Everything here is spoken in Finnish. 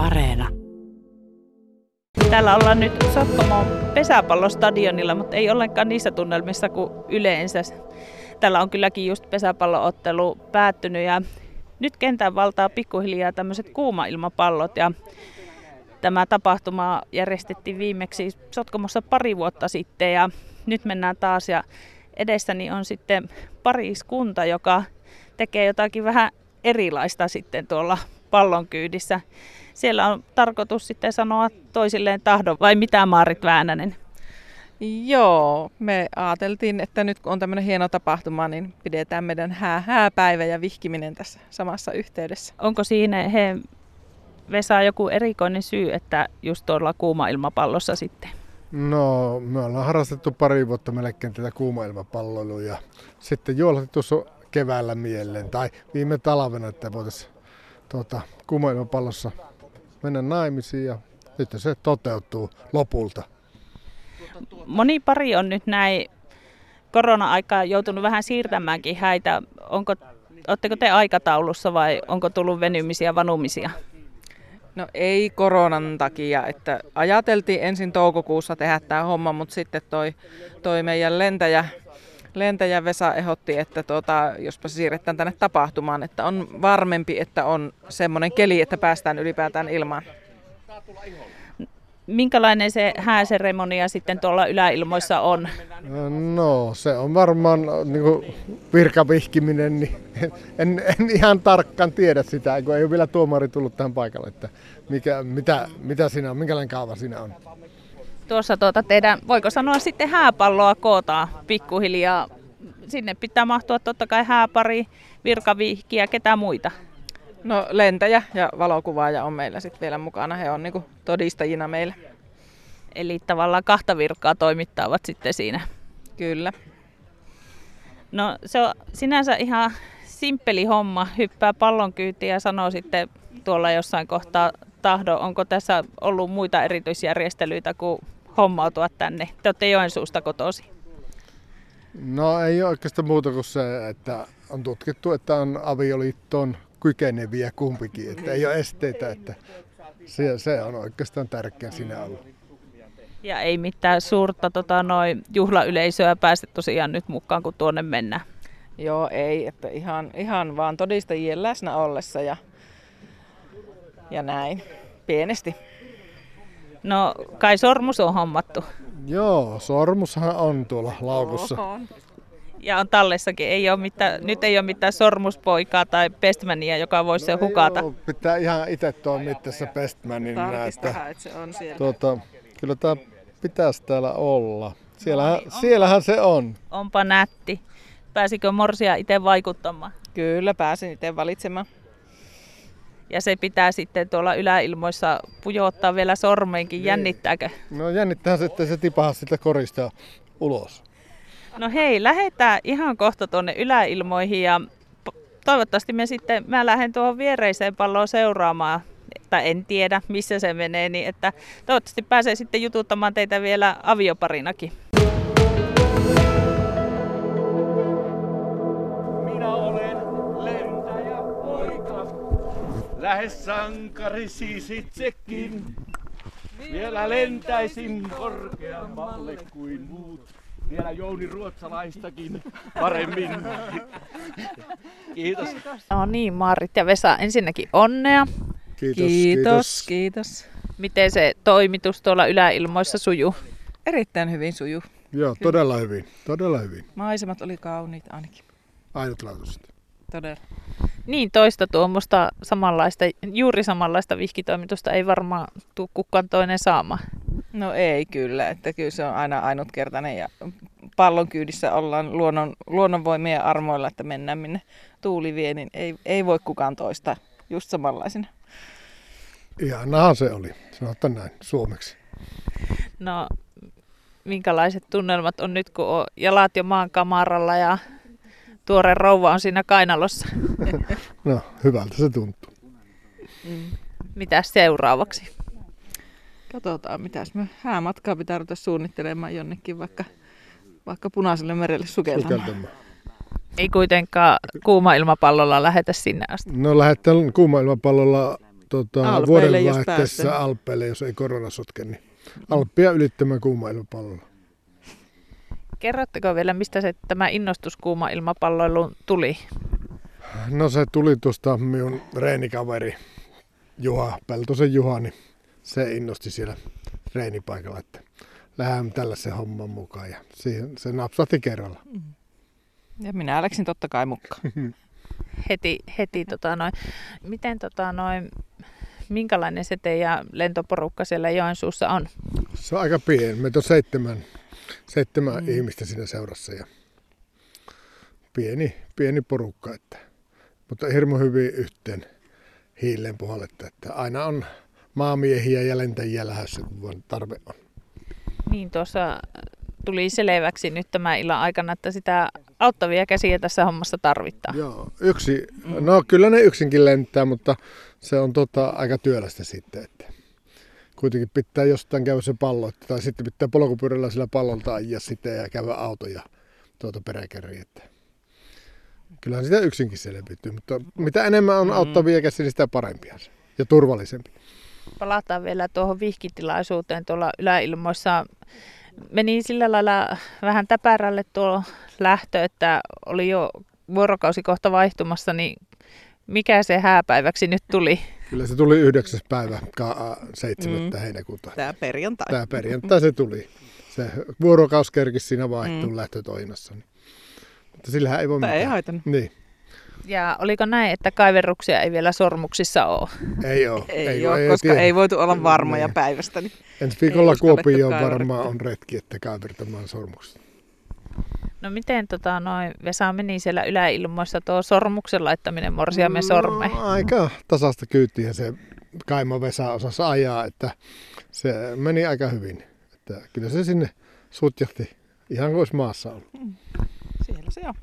Areena. Täällä ollaan nyt Sotkamon pesäpallostadionilla, mutta ei ollenkaan niissä tunnelmissa kuin yleensä. Täällä on kylläkin just pesäpalloottelu päättynyt ja nyt kentän valtaa pikkuhiljaa tämmöiset kuumailmapallot ja tämä tapahtuma järjestettiin viimeksi Sotkamossa pari vuotta sitten ja nyt mennään taas ja edessäni on sitten pariskunta, joka tekee jotakin vähän erilaista sitten tuolla pallon kyydissä. Siellä on tarkoitus sitten sanoa toisilleen tahdon, vai mitä Maarit Väänänen? Joo, me ajateltiin, että nyt kun on tämmöinen hieno tapahtuma, niin pidetään meidän hää, hääpäivä ja vihkiminen tässä samassa yhteydessä. Onko siinä he, Vesa joku erikoinen syy, että just tuolla kuuma-ilmapallossa sitten? No, me ollaan harrastettu pari vuotta melkein tätä kuuma-ilmapalloilua ja sitten juolahti tuossa keväällä mieleen tai viime talvena, että voitaisiin tuota, kuuma-ilmapallossa mennä naimisiin ja nyt se toteutuu lopulta. Moni pari on nyt näin korona-aikaa joutunut vähän siirtämäänkin häitä. Onko, oletteko te aikataulussa vai onko tullut venymisiä, vanumisia? No ei koronan takia, että ajateltiin ensin toukokuussa tehdä tämä homma, mutta sitten toi, toi meidän lentäjä, lentäjä Vesa ehdotti, että tuota, jospa se siirretään tänne tapahtumaan, että on varmempi, että on semmoinen keli, että päästään ylipäätään ilmaan. Minkälainen se hääseremonia sitten tuolla yläilmoissa on? No se on varmaan niin kuin virkavihkiminen, niin en, en ihan tarkkaan tiedä sitä, kun ei ole vielä tuomari tullut tähän paikalle, että mikä, mitä, mitä siinä on, minkälainen kaava siinä on. Tuossa tuota teidän, voiko sanoa sitten hääpalloa kootaan pikkuhiljaa. Sinne pitää mahtua totta kai hääpari, virkavihki ja ketä muita. No lentäjä ja valokuvaaja on meillä sitten vielä mukana. He on niinku todistajina meillä. Eli tavallaan kahta virkaa toimittavat sitten siinä. Kyllä. No se on sinänsä ihan simppeli homma. Hyppää pallon kyytiin ja sanoo sitten tuolla jossain kohtaa tahdo. Onko tässä ollut muita erityisjärjestelyitä kuin hommautua tänne? Te olette Joensuusta kotosi. No ei ole oikeastaan muuta kuin se, että on tutkittu, että on avioliittoon kykeneviä kumpikin, että ei ole esteitä, että se, se on oikeastaan tärkeä siinä ollut. Ja ei mitään suurta tota, noin, juhlayleisöä pääse tosiaan nyt mukaan, kun tuonne mennään. Joo, ei, että ihan, ihan vaan todistajien läsnä ollessa ja, ja näin, pienesti. No, kai sormus on hommattu. Joo, sormushan on tuolla laukussa. Oho. Ja on tallessakin. Ei ole mitään, nyt ei ole mitään sormuspoikaa tai pestmania, joka voisi se hukata. Joo, pitää ihan itse toimia tässä Bestmanin näistä. Että se on siellä. Tuota, kyllä tämä pitäisi täällä olla. Siellähän, siellähän se on. Onpa nätti. Pääsikö Morsia itse vaikuttamaan? Kyllä, pääsin itse valitsemaan. Ja se pitää sitten tuolla yläilmoissa pujottaa vielä sormeenkin. Jännittääkö? No jännittää se, että se tipaha sitä korista ulos. No hei, lähdetään ihan kohta tuonne yläilmoihin ja toivottavasti me sitten, mä lähden tuohon viereiseen palloon seuraamaan, tai en tiedä missä se menee, niin että toivottavasti pääsee sitten jututtamaan teitä vielä avioparinakin. Lähes sankari siis itsekin. Vielä lentäisin korkeammalle kuin muut. Vielä Jouni Ruotsalaistakin paremmin. Kiitos. No niin, Maarit ja Vesa, ensinnäkin onnea. Kiitos, kiitos. kiitos. Miten se toimitus tuolla yläilmoissa sujuu? Erittäin hyvin suju. Joo, todella hyvin. Todella hyvin. Maisemat oli kauniit ainakin. Ainutlaatuisesti. Todella. Niin, toista tuommoista samanlaista, juuri samanlaista vihkitoimitusta ei varmaan tule kukaan toinen saamaan. No ei kyllä, että kyllä se on aina ainutkertainen ja pallon kyydissä ollaan luonnon, luonnonvoimien armoilla, että mennään minne tuuli vie, niin ei, ei voi kukaan toista just samanlaisena. Ihanahan se oli, sanotaan näin suomeksi. No, minkälaiset tunnelmat on nyt, kun on jalat jo maan kamaralla ja tuore rouva on siinä kainalossa? No, hyvältä se tuntuu. Mitä seuraavaksi? Katsotaan, mitäs me häämatkaa pitää ruveta suunnittelemaan jonnekin vaikka, vaikka punaiselle merelle sukeltamaan. Sukeltamaan. Ei kuitenkaan kuuma ilmapallolla lähetä sinne asti. No lähdetään kuuma-ilmapallolla tota, Alpeille, jos vuodenvaihteessa. Alpeille, jos ei korona sotke, niin Alppia ylittämään kuuma ilmapallolla. Kerrotteko vielä, mistä se tämä innostus kuuma ilmapalloiluun tuli? No se tuli tuosta minun reenikaveri Juha, Peltosen Juha, niin se innosti siellä reenipaikalla, että lähdemme tällaisen homman mukaan ja siihen se napsahti kerralla. Ja minä läksin totta kai mukaan. Heti, heti tota noin. Miten tota noin, minkälainen se teidän lentoporukka siellä Joensuussa on? Se on aika pieni. Meitä on seitsemän, seitsemän mm. ihmistä siinä seurassa ja pieni, pieni porukka, että, mutta hirmu hyvin yhteen hiileen puhalletta, että aina on maamiehiä ja lentäjiä lähdössä, kun vaan tarve on. Niin tuossa tuli selväksi nyt tämän illan aikana, että sitä auttavia käsiä tässä hommassa tarvitaan. Joo, yksi, no kyllä ne yksinkin lentää, mutta se on tota, aika työlästä sitten, että kuitenkin pitää jostain käydä se pallo, että- tai sitten pitää polkupyörällä sillä pallolta ajaa sitten ja käydä autoja tuota peräkärriä, että kyllähän sitä yksinkin selviytyy, mutta mitä enemmän on auttavia käsiä, niin sitä parempia se ja turvallisempi. Palataan vielä tuohon vihkitilaisuuteen tuolla yläilmoissa. Meni sillä lailla vähän täpärälle tuo lähtö, että oli jo vuorokausi kohta vaihtumassa, niin mikä se hääpäiväksi nyt tuli? Kyllä se tuli 9. päivä ka- 7. Mm. heinäkuuta. Tää perjantai. Tämä perjantai se tuli. Se vuorokaus kerkisi siinä vaihtuu mm. lähtötoiminnassa. Niin. Mutta sillähän ei voi Tää ei mitään. haitannut. Niin, Ja oliko näin, että kaiverruksia ei vielä sormuksissa ole? ei ole. Ei, ei, ole, ole, koska tiedä. ei voitu olla varmoja Niin. päivästä. Niin Ensi viikolla ei Kuopioon varmaan on retki, että kaivertamaan sormukset. No miten tota, noin Vesa meni siellä yläilmoissa tuo sormuksen laittaminen morsiamme sormeen? No, aika tasasta kyytiä se Kaima Vesa osasi ajaa, että se meni aika hyvin. Että kyllä se sinne sutjahti ihan kuin olisi maassa ollut. siellä se on.